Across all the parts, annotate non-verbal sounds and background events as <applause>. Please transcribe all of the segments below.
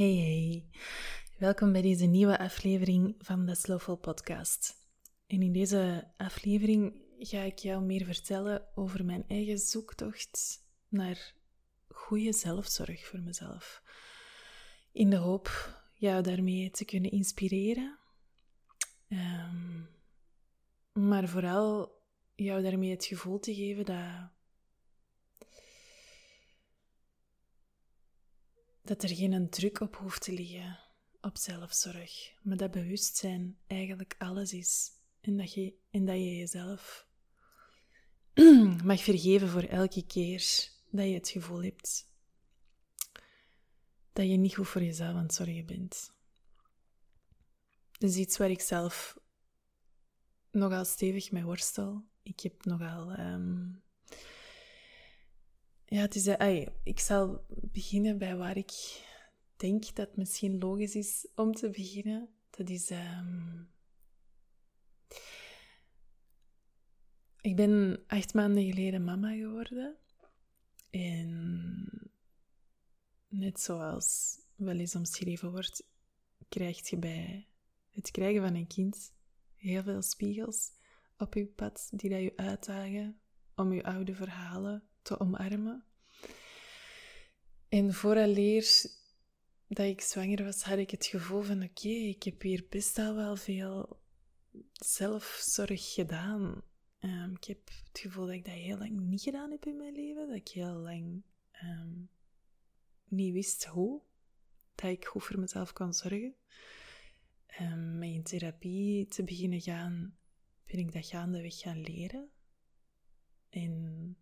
Hey hey, welkom bij deze nieuwe aflevering van de Slowful Podcast. En in deze aflevering ga ik jou meer vertellen over mijn eigen zoektocht naar goede zelfzorg voor mezelf. In de hoop jou daarmee te kunnen inspireren, um, maar vooral jou daarmee het gevoel te geven dat dat er geen druk op hoeft te liggen op zelfzorg, maar dat bewustzijn eigenlijk alles is en dat je, en dat je jezelf <clears throat> mag vergeven voor elke keer dat je het gevoel hebt dat je niet goed voor jezelf aan het zorgen bent. Dat is iets waar ik zelf nogal stevig mee worstel. Ik heb nogal um, ja, het is, uh, ik zal beginnen bij waar ik denk dat het misschien logisch is om te beginnen. Dat is. Um... Ik ben acht maanden geleden mama geworden. En net zoals wel eens omschreven wordt, krijg je bij het krijgen van een kind heel veel spiegels op je pad die dat je uitdagen om je oude verhalen te omarmen. En vooraleer dat ik zwanger was, had ik het gevoel van oké, ik heb hier best al wel veel zelfzorg gedaan. Um, ik heb het gevoel dat ik dat heel lang niet gedaan heb in mijn leven. Dat ik heel lang um, niet wist hoe. Dat ik goed voor mezelf kon zorgen. Um, met in therapie te beginnen gaan, ben ik dat gaandeweg gaan leren. En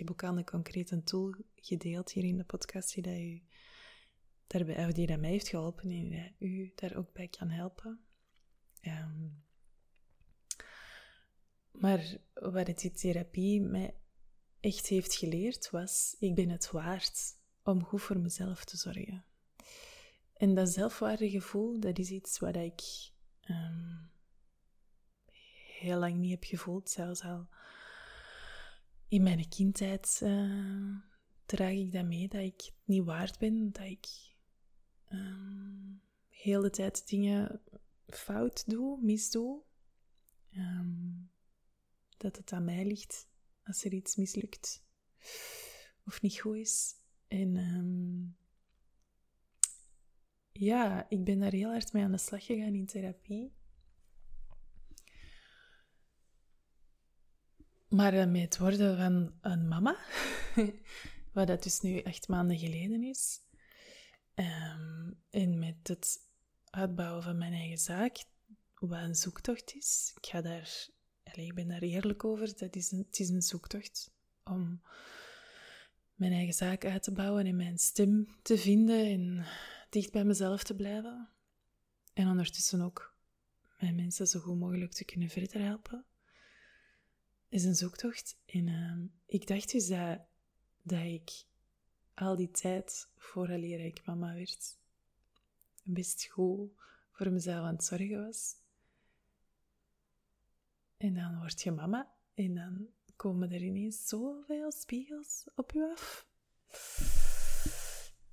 ik heb ook al een concrete tool gedeeld hier in de podcast die, dat u daarbij, die mij heeft geholpen en die u daar ook bij kan helpen. Um, maar wat die therapie mij echt heeft geleerd was, ik ben het waard om goed voor mezelf te zorgen. En dat zelfwaardegevoel, dat is iets wat ik um, heel lang niet heb gevoeld, zelfs al in mijn kindheid uh, draag ik dat mee, dat ik het niet waard ben, dat ik um, heel de tijd dingen fout doe, misdoe. Um, dat het aan mij ligt als er iets mislukt of niet goed is. En um, ja, ik ben daar heel hard mee aan de slag gegaan in therapie. Maar eh, met het worden van een mama, <laughs> wat dat dus nu acht maanden geleden is, um, en met het uitbouwen van mijn eigen zaak, wat een zoektocht is, ik, ga daar, allez, ik ben daar eerlijk over, dat is een, het is een zoektocht om mijn eigen zaak uit te bouwen en mijn stem te vinden en dicht bij mezelf te blijven. En ondertussen ook mijn mensen zo goed mogelijk te kunnen verder helpen is een zoektocht. En uh, ik dacht dus dat, dat ik al die tijd, vooraleer ik mama werd, best goed voor mezelf aan het zorgen was. En dan word je mama en dan komen er ineens zoveel spiegels op je af.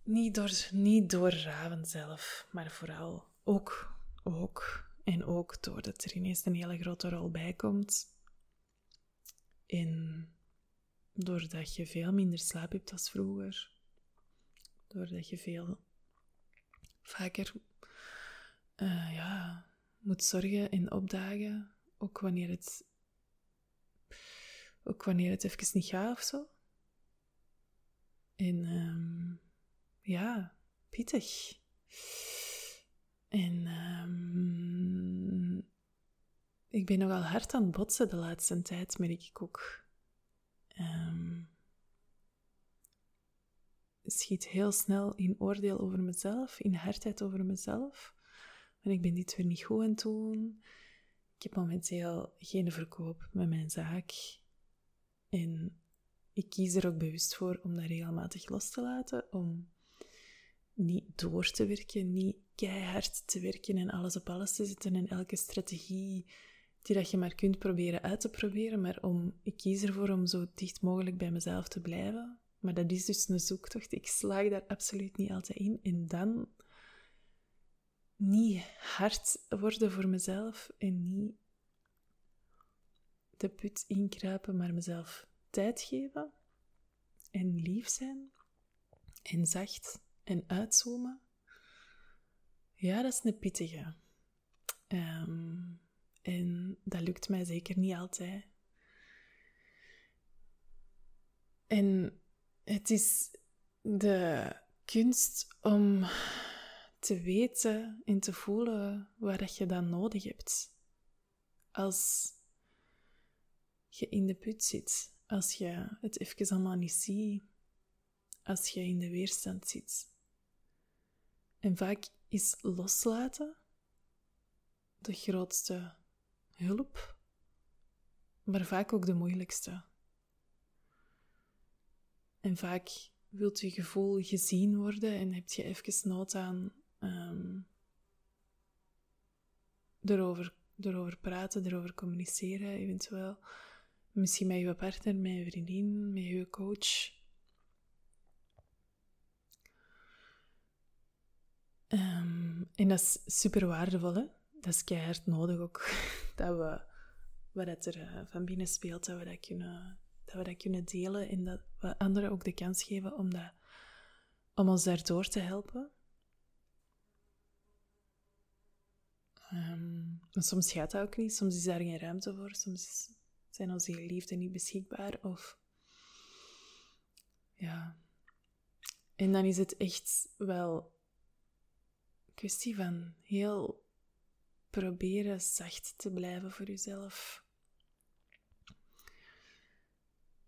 Niet door, niet door raven zelf, maar vooral ook, ook en ook doordat er ineens een hele grote rol bij komt en doordat je veel minder slaap hebt als vroeger, doordat je veel vaker uh, ja, moet zorgen en opdagen, ook wanneer het, ook wanneer het even niet gaat of zo. En um, ja, pittig. En um, ik ben nogal hard aan het botsen de laatste tijd, merk ik ook. Um, schiet heel snel in oordeel over mezelf, in hardheid over mezelf. En ik ben dit weer niet goed aan het doen. Ik heb momenteel geen verkoop met mijn zaak. En ik kies er ook bewust voor om dat regelmatig los te laten, om niet door te werken, niet keihard te werken en alles op alles te zetten en elke strategie die dat je maar kunt proberen uit te proberen, maar om, ik kies ervoor om zo dicht mogelijk bij mezelf te blijven, Maar dat is dus een zoektocht. Ik slaag daar absoluut niet altijd in. En dan niet hard worden voor mezelf en niet de put inkruipen, maar mezelf tijd geven en lief zijn en zacht en uitzoomen. Ja, dat is een pittige. Ehm, en dat lukt mij zeker niet altijd. En het is de kunst om te weten en te voelen waar dat je dat nodig hebt. Als je in de put zit, als je het even allemaal niet ziet, als je in de weerstand zit. En vaak is loslaten de grootste hulp, maar vaak ook de moeilijkste. En vaak wilt je gevoel gezien worden en heb je even nood aan um, erover, erover praten, erover communiceren, eventueel. Misschien met je partner, met je vriendin, met je coach. Um, en dat is super waardevol, hè? Dat is keihard nodig ook. <laughs> Dat we, wat er uh, van binnen speelt, dat we dat kunnen dat we dat kunnen delen en dat we anderen ook de kans geven om, dat, om ons daardoor te helpen. Um, soms gaat dat ook niet, soms is daar geen ruimte voor, soms zijn onze geliefden niet beschikbaar of ja. En dan is het echt wel een kwestie van heel proberen zacht te blijven voor jezelf.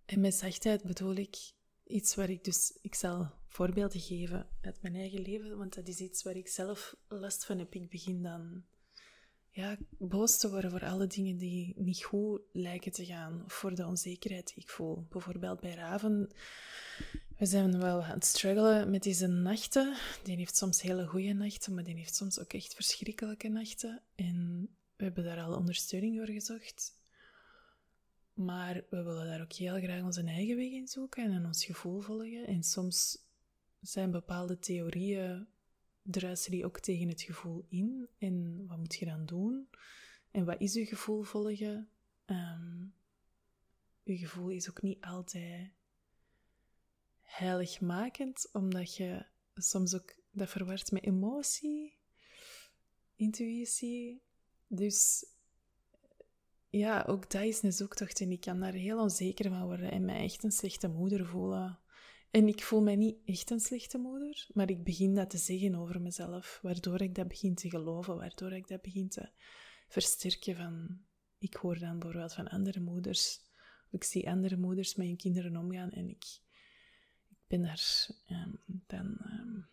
En met zachtheid bedoel ik iets waar ik dus... Ik zal voorbeelden geven uit mijn eigen leven, want dat is iets waar ik zelf last van heb. Ik begin dan ja, boos te worden voor alle dingen die niet goed lijken te gaan, of voor de onzekerheid die ik voel. Bijvoorbeeld bij Raven, we zijn wel aan het struggelen met deze nachten. Die heeft soms hele goede nachten, maar die heeft soms ook echt verschrikkelijke nachten. En we hebben daar al ondersteuning voor gezocht. Maar we willen daar ook heel graag onze eigen weg in zoeken en ons gevoel volgen. En soms zijn bepaalde theorieën, druisen die ook tegen het gevoel in. En wat moet je dan doen? En wat is je gevoel volgen? Um, je gevoel is ook niet altijd heiligmakend, omdat je soms ook dat verward met emotie, intuïtie. Dus ja, ook dat is een zoektocht en ik kan daar heel onzeker van worden en mij echt een slechte moeder voelen. En ik voel mij niet echt een slechte moeder, maar ik begin dat te zeggen over mezelf, waardoor ik dat begin te geloven, waardoor ik dat begin te versterken van... Ik hoor dan bijvoorbeeld van andere moeders, ik zie andere moeders met hun kinderen omgaan en ik ben daar um, dan um,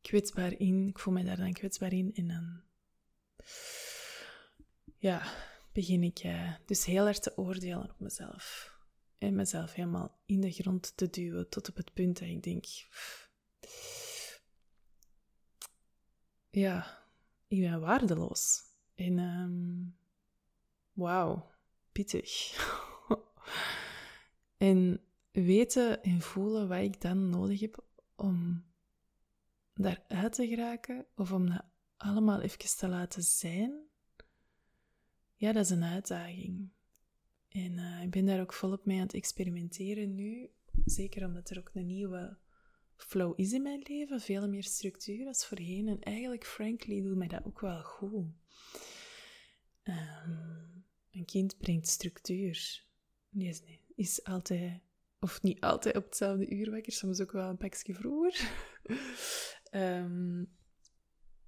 kwetsbaar in. Ik voel mij daar dan kwetsbaar in en dan ja, begin ik uh, dus heel erg te oordelen op mezelf. En mezelf helemaal in de grond te duwen tot op het punt dat ik denk... Ja, ik ben waardeloos. En um, wauw, pittig. <laughs> en weten en voelen wat ik dan nodig heb om daaruit te geraken of om dat allemaal even te laten zijn ja, dat is een uitdaging. En uh, ik ben daar ook volop mee aan het experimenteren nu. Zeker omdat er ook een nieuwe flow is in mijn leven. Veel meer structuur als voorheen. En eigenlijk, frankly, doet mij dat ook wel goed. Um, een kind brengt structuur. Die is, is altijd, of niet altijd op hetzelfde uur wakker, soms ook wel een pakje vroeger. um, <laughs>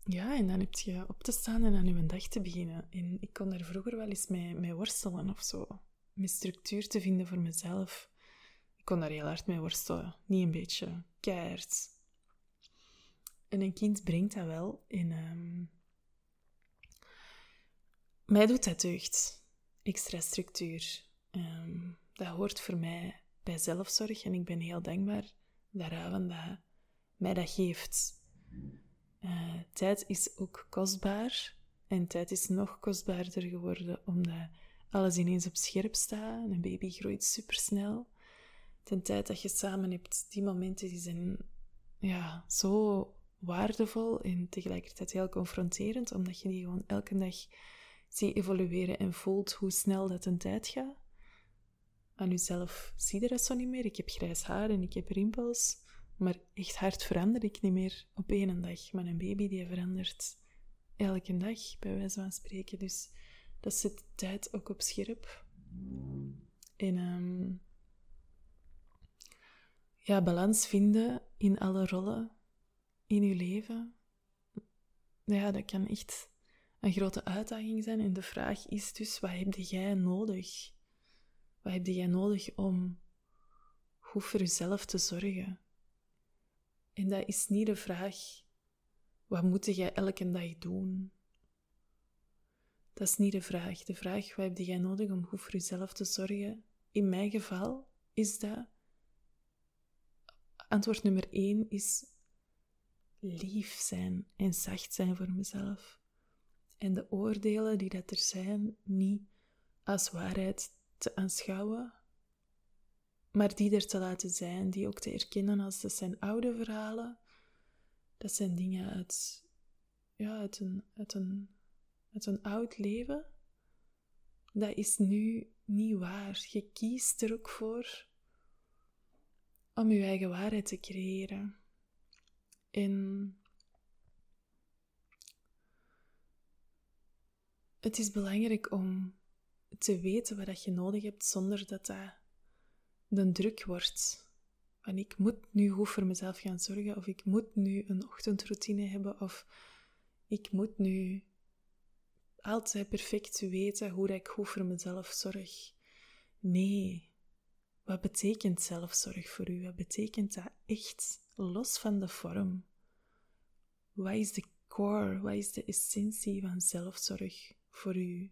Ja, en dan heb je op te staan en aan je dag te beginnen. En ik kon daar vroeger wel eens mee, mee worstelen of zo. Met structuur te vinden voor mezelf. Ik kon daar heel hard mee worstelen. Niet een beetje. Keihard. En een kind brengt dat wel. En um, mij doet dat deugd. Extra structuur. Um, dat hoort voor mij bij zelfzorg. En ik ben heel dankbaar daaraan dat mij dat geeft. Uh, tijd is ook kostbaar. En tijd is nog kostbaarder geworden omdat alles ineens op scherp staat. Een baby groeit supersnel. de tijd dat je samen hebt, die momenten die zijn ja, zo waardevol en tegelijkertijd heel confronterend, omdat je die gewoon elke dag ziet evolueren en voelt hoe snel dat een tijd gaat. Aan jezelf zie je dat zo niet meer. Ik heb grijs haar en ik heb rimpels, maar echt hard verander ik niet meer op één dag. Maar een baby die verandert elke dag, bij wijze van spreken. Dus dat zet tijd ook op scherp. En um, ja, balans vinden in alle rollen in je leven, ja, dat kan echt een grote uitdaging zijn. En de vraag is dus, wat heb jij nodig? Wat heb jij nodig om goed voor jezelf te zorgen? En dat is niet de vraag, wat moet jij elke dag doen? Dat is niet de vraag. De vraag, wat heb jij nodig om goed voor jezelf te zorgen? In mijn geval is dat antwoord nummer één is lief zijn en zacht zijn voor mezelf. En de oordelen die dat er zijn, niet als waarheid te aanschouwen, maar die er te laten zijn, die ook te erkennen als dat zijn oude verhalen. Dat zijn dingen uit, ja, uit, een, uit, een, uit een oud leven. Dat is nu niet waar. Je kiest er ook voor om je eigen waarheid te creëren. En het is belangrijk om te weten wat je nodig hebt zonder dat dat de druk wordt. Want ik moet nu goed voor mezelf gaan zorgen, of ik moet nu een ochtendroutine hebben, of ik moet nu altijd perfect weten hoe ik goed voor mezelf zorg. Nee, wat betekent zelfzorg voor u? Wat betekent dat echt los van de vorm? Wat is de core, wat is de essentie van zelfzorg voor u?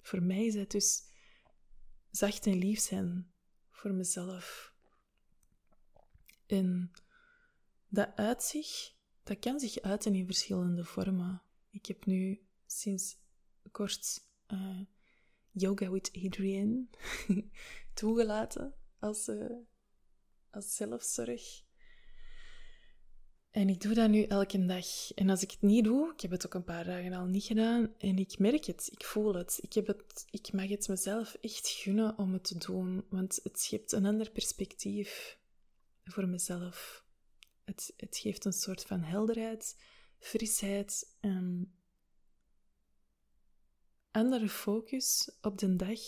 Voor mij is het dus zacht en lief zijn voor mezelf. En dat uitzicht, dat kan zich uiten in verschillende vormen. Ik heb nu sinds kort uh, Yoga with Adrienne <laughs> toegelaten als, uh, als zelfzorg. En ik doe dat nu elke dag. En als ik het niet doe, ik heb het ook een paar dagen al niet gedaan, en ik merk het, ik voel het. Ik, heb het, ik mag het mezelf echt gunnen om het te doen, want het schept een ander perspectief voor mezelf. Het, het geeft een soort van helderheid, frisheid, en andere focus op de dag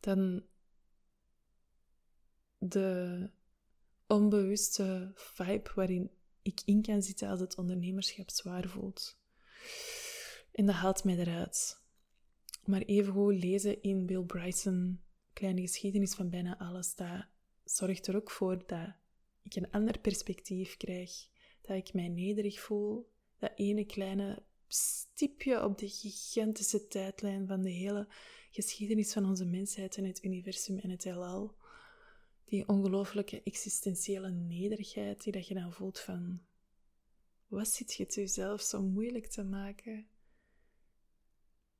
dan de onbewuste vibe waarin ik in kan zitten als het ondernemerschap zwaar voelt. En dat haalt mij eruit. Maar evengoed lezen in Bill Bryson, Kleine geschiedenis van bijna alles, dat zorgt er ook voor dat ik een ander perspectief krijg. Dat ik mij nederig voel. Dat ene kleine stipje op de gigantische tijdlijn van de hele geschiedenis van onze mensheid en het universum en het heelal. Die ongelooflijke existentiële nederigheid die dat je dan voelt van... Wat zit je het jezelf zo moeilijk te maken?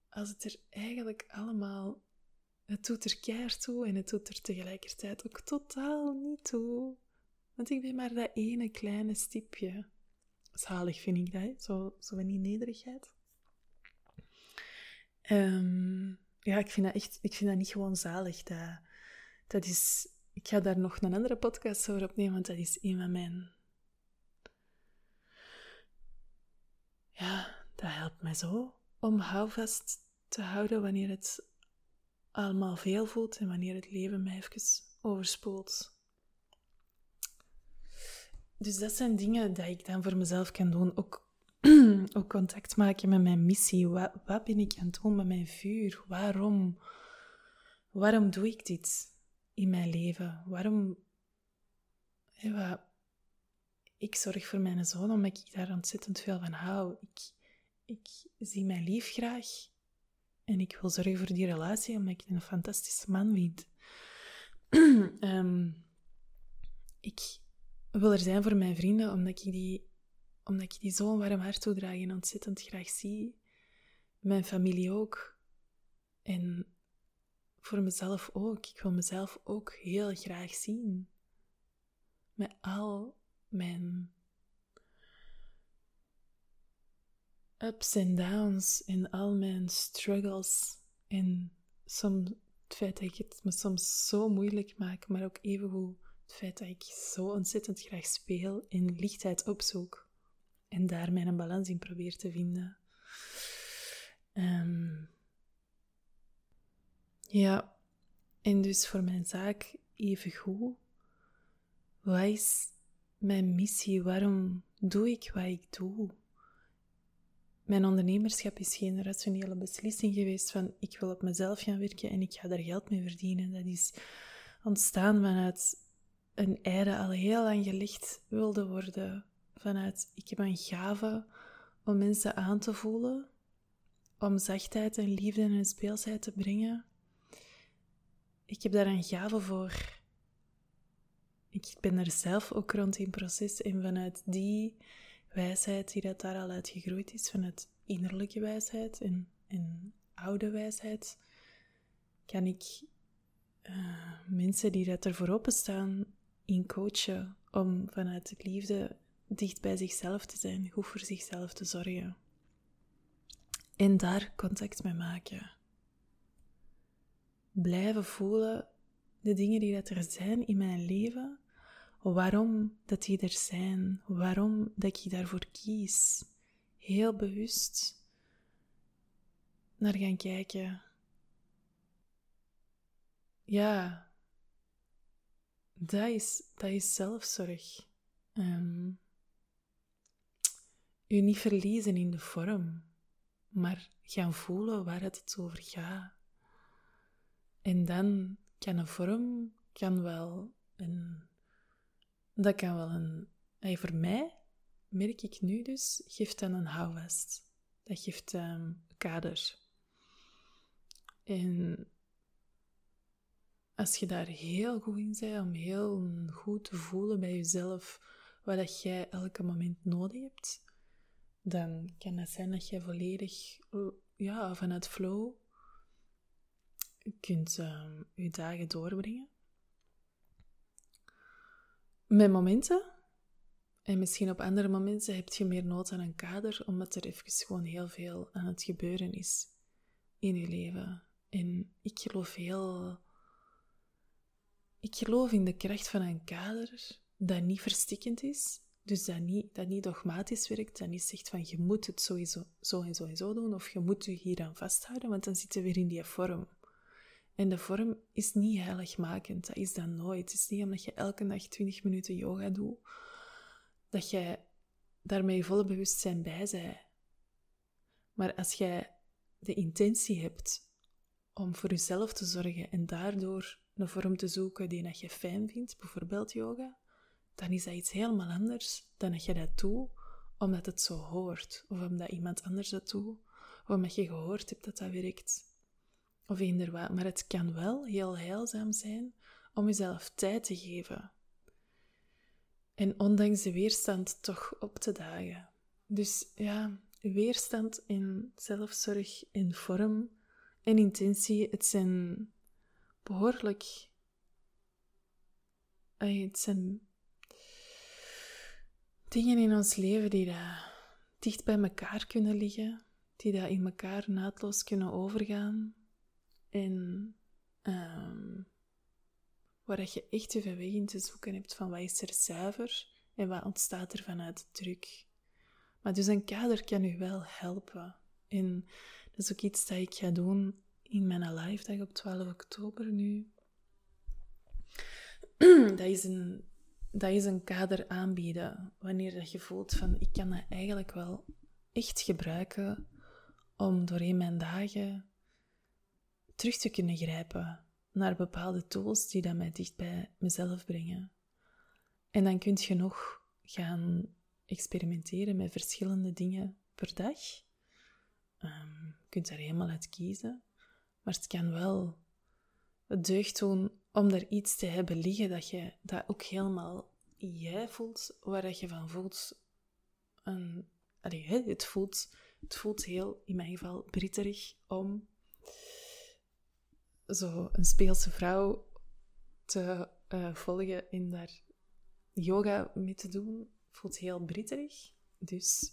Als het er eigenlijk allemaal... Het doet er keihard toe en het doet er tegelijkertijd ook totaal niet toe. Want ik ben maar dat ene kleine stipje. Zalig vind ik dat, zo, zo van die nederigheid. Um, ja, ik vind dat echt, ik vind dat niet gewoon zalig. Dat, dat is, ik ga daar nog een andere podcast over opnemen, want dat is een van mijn. Ja, dat helpt mij zo om houvast te houden wanneer het allemaal veel voelt en wanneer het leven mij even overspoelt. Dus dat zijn dingen die ik dan voor mezelf kan doen. Ook, <clears throat> ook contact maken met mijn missie. Wat, wat ben ik aan het doen met mijn vuur? Waarom? Waarom doe ik dit in mijn leven? Waarom... ik zorg voor mijn zoon omdat ik daar ontzettend veel van hou. Ik, ik zie mijn lief graag. En ik wil zorgen voor die relatie omdat ik een fantastische man vind. um, <clears throat> ik wil er zijn voor mijn vrienden, omdat ik die, omdat ik die zo'n warm hart toedraag en ontzettend graag zie. Mijn familie ook. En voor mezelf ook. Ik wil mezelf ook heel graag zien. Met al mijn ups en downs en al mijn struggles. En soms het feit dat ik het me soms zo moeilijk maak, maar ook evengoed het feit dat ik zo ontzettend graag speel en lichtheid opzoek. En daar mijn balans in probeer te vinden. Ja, en dus voor mijn zaak even goed. Wat is mijn missie? Waarom doe ik wat ik doe? Mijn ondernemerschap is geen rationele beslissing geweest van ik wil op mezelf gaan werken en ik ga daar geld mee verdienen. Dat is ontstaan vanuit een ei dat al heel lang gelegd wilde worden. Vanuit ik heb een gave om mensen aan te voelen, om zachtheid en liefde en speelsheid te brengen ik heb daar een gave voor. Ik ben er zelf ook rond in proces en vanuit die wijsheid die dat daar al uit gegroeid is, vanuit innerlijke wijsheid en, en oude wijsheid, kan ik uh, mensen die dat ervoor openstaan in coachen om vanuit de liefde dicht bij zichzelf te zijn, goed voor zichzelf te zorgen. En daar contact mee maken blijven voelen de dingen die er zijn in mijn leven, waarom dat die er zijn, waarom dat ik daarvoor kies. Heel bewust naar gaan kijken. Ja, dat is, dat is zelfzorg. Um, u niet verliezen in de vorm, maar gaan voelen waar het over gaat. En dan kan een vorm kan wel een. Dat kan wel een. Hey, voor mij merk ik nu dus, geeft dan een houvast. Dat geeft um, kader. En als je daar heel goed in bent, om heel goed te voelen bij jezelf wat dat jij elke moment nodig hebt, dan kan het zijn dat jij volledig ja, vanuit flow kunt uh, je dagen doorbrengen. Met momenten. En misschien op andere momenten heb je meer nood aan een kader, omdat er even gewoon heel veel aan het gebeuren is in je leven. En ik geloof heel. Ik geloof in de kracht van een kader dat niet verstikkend is, dus dat niet, dat niet dogmatisch werkt, dat niet zegt van je moet het sowieso zo en zo en zo doen, of je moet je hier aan vasthouden, want dan zit je weer in die vorm. En de vorm is niet heiligmakend. Dat is dat nooit. Het is niet omdat je elke dag 20 minuten yoga doet, dat jij daarmee volle bewustzijn bij bent. Maar als jij de intentie hebt om voor jezelf te zorgen en daardoor een vorm te zoeken die je fijn vindt, bijvoorbeeld yoga, dan is dat iets helemaal anders dan dat je dat doet omdat het zo hoort, of omdat iemand anders dat doet, of omdat je gehoord hebt dat dat werkt. Of inderdaad, maar het kan wel heel heilzaam zijn om jezelf tijd te geven. En ondanks de weerstand toch op te dagen. Dus ja, weerstand in zelfzorg, in vorm en intentie, het zijn behoorlijk. Het zijn dingen in ons leven die daar dicht bij elkaar kunnen liggen, die daar in elkaar naadloos kunnen overgaan. En um, waar je echt even weg in te zoeken hebt van wat is er zuiver en wat ontstaat er vanuit druk. Maar dus een kader kan u wel helpen. En dat is ook iets dat ik ga doen in mijn live dag op 12 oktober nu. <clears throat> dat, is een, dat is een kader aanbieden. Wanneer dat je voelt van ik kan dat eigenlijk wel echt gebruiken om doorheen mijn dagen terug te kunnen grijpen naar bepaalde tools die dat mij dicht bij mezelf brengen. En dan kun je nog gaan experimenteren met verschillende dingen per dag. Um, je kunt daar helemaal uit kiezen. Maar het kan wel het deugd doen om er iets te hebben liggen dat je dat ook helemaal jij voelt, waar dat je van voelt. Het, voelt het voelt heel, in mijn geval, britterig om zo een speelse vrouw te uh, volgen en daar yoga mee te doen, voelt heel britterig. Dus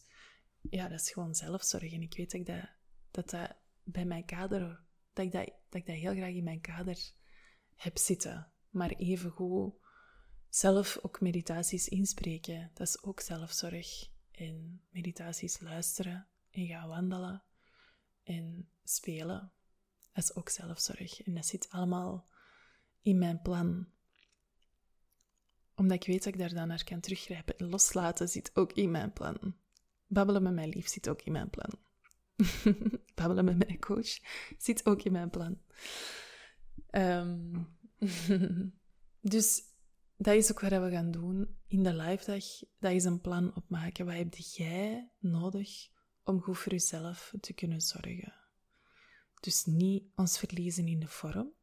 ja, dat is gewoon zelfzorg. En ik weet dat ik dat, dat, dat bij mijn kader, dat ik dat, dat ik dat heel graag in mijn kader heb zitten. Maar even goed zelf ook meditaties inspreken, dat is ook zelfzorg. En meditaties luisteren en gaan wandelen en spelen, dat is ook zelfzorg. En dat zit allemaal in mijn plan. Omdat ik weet dat ik daar dan naar kan teruggrijpen. En loslaten zit ook in mijn plan. Babbelen met mijn lief zit ook in mijn plan. <laughs> Babbelen met mijn coach zit ook in mijn plan. Um, <laughs> dus dat is ook wat we gaan doen in de live dag. Dat is een plan opmaken. Wat heb jij nodig om goed voor jezelf te kunnen zorgen? Dus niet ons verliezen in de vorm,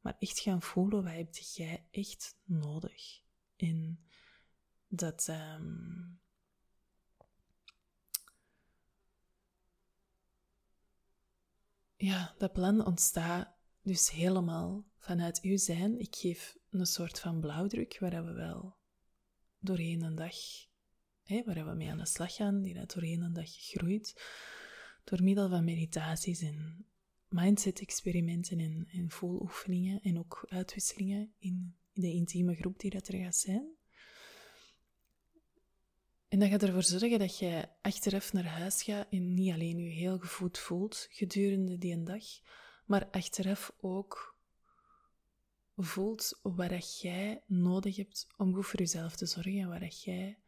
maar echt gaan voelen wat heb jij echt nodig. En dat... Um, ja, dat plan ontstaat dus helemaal vanuit uw zijn. Ik geef een soort van blauwdruk waar we wel doorheen een dag, hè, waar we mee aan de slag gaan, die dat doorheen een dag groeit, door middel van meditaties en mindset-experimenten en, en voeloefeningen en ook uitwisselingen in de intieme groep die dat er gaat zijn. En dat gaat ervoor zorgen dat je achteraf naar huis gaat en niet alleen je heel gevoed voelt gedurende die dag, maar achteraf ook voelt wat jij nodig hebt om goed voor jezelf te zorgen en waar jij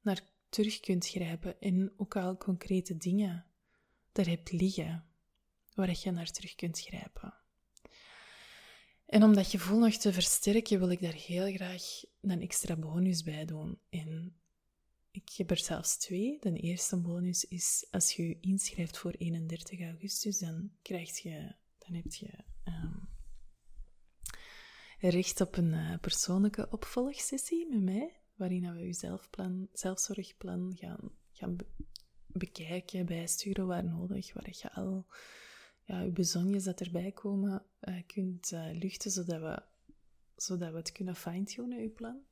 naar terug kunt grijpen en ook al concrete dingen daar hebt liggen waar je naar terug kunt grijpen. En om dat gevoel nog te versterken, wil ik daar heel graag een extra bonus bij doen. En ik heb er zelfs twee. De eerste bonus is als je je inschrijft voor 31 augustus, dan krijg je, dan heb je um, recht op een uh, persoonlijke opvolgsessie met mij, waarin we je zelfplan, zelfzorgplan gaan, gaan bekijken, bijsturen waar nodig, waar je al ja, je bezonjes dat erbij komen uh, kunt uh, luchten, zodat we, zodat we het kunnen fine-tunen, je plan.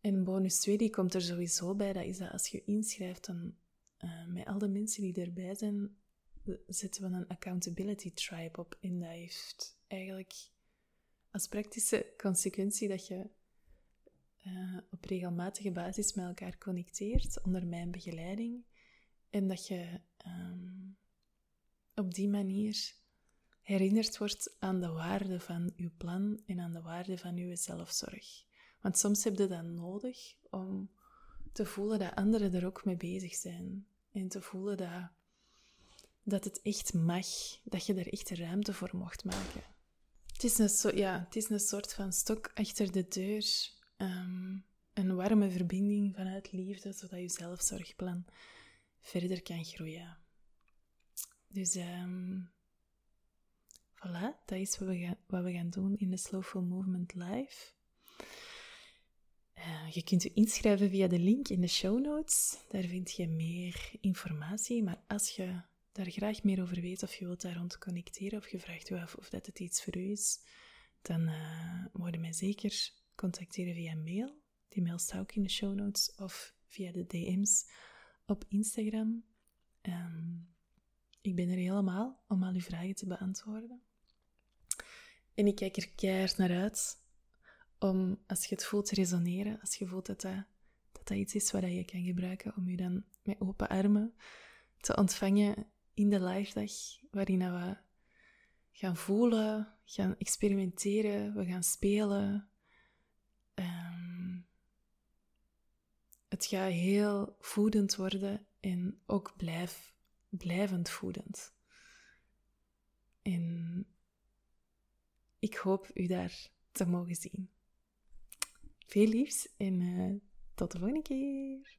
En bonus 2 die komt er sowieso bij, dat is dat als je inschrijft, dan uh, met al de mensen die erbij zijn, zetten we een accountability tribe op. En dat heeft eigenlijk als praktische consequentie dat je op regelmatige basis met elkaar connecteert onder mijn begeleiding. En dat je um, op die manier herinnerd wordt aan de waarde van uw plan en aan de waarde van uw zelfzorg. Want soms heb je dat nodig om te voelen dat anderen er ook mee bezig zijn. En te voelen dat, dat het echt mag, dat je er echt ruimte voor mocht maken. Het is een, so ja, het is een soort van stok achter de deur. Ehm, een warme verbinding vanuit liefde, zodat je zelfzorgplan verder kan groeien. Dus um, voilà, dat is wat we, gaan, wat we gaan doen in de Slowful Movement Live. Uh, je kunt je inschrijven via de link in de show notes. Daar vind je meer informatie. Maar als je daar graag meer over weet of je wilt daar rond connecteren of je vraagt je af of dat het iets voor u is, dan uh, moet je mij zeker contacteren via mail. Die mail staat ook in de show notes of via de DM's op Instagram. Um, ik ben er helemaal om al uw vragen te beantwoorden. En ik kijk er keihard naar uit om, als je het voelt resoneren, als je voelt dat dat, dat, iets is wat je kan gebruiken, om je dan met open armen te ontvangen in de live dag, waarin we gaan voelen, gaan experimenteren, we gaan spelen. Um, het gaat heel voedend worden en ook blijf blijvend voedend. En ik hoop u daar te mogen zien. Veel liefs en uh, tot de volgende keer.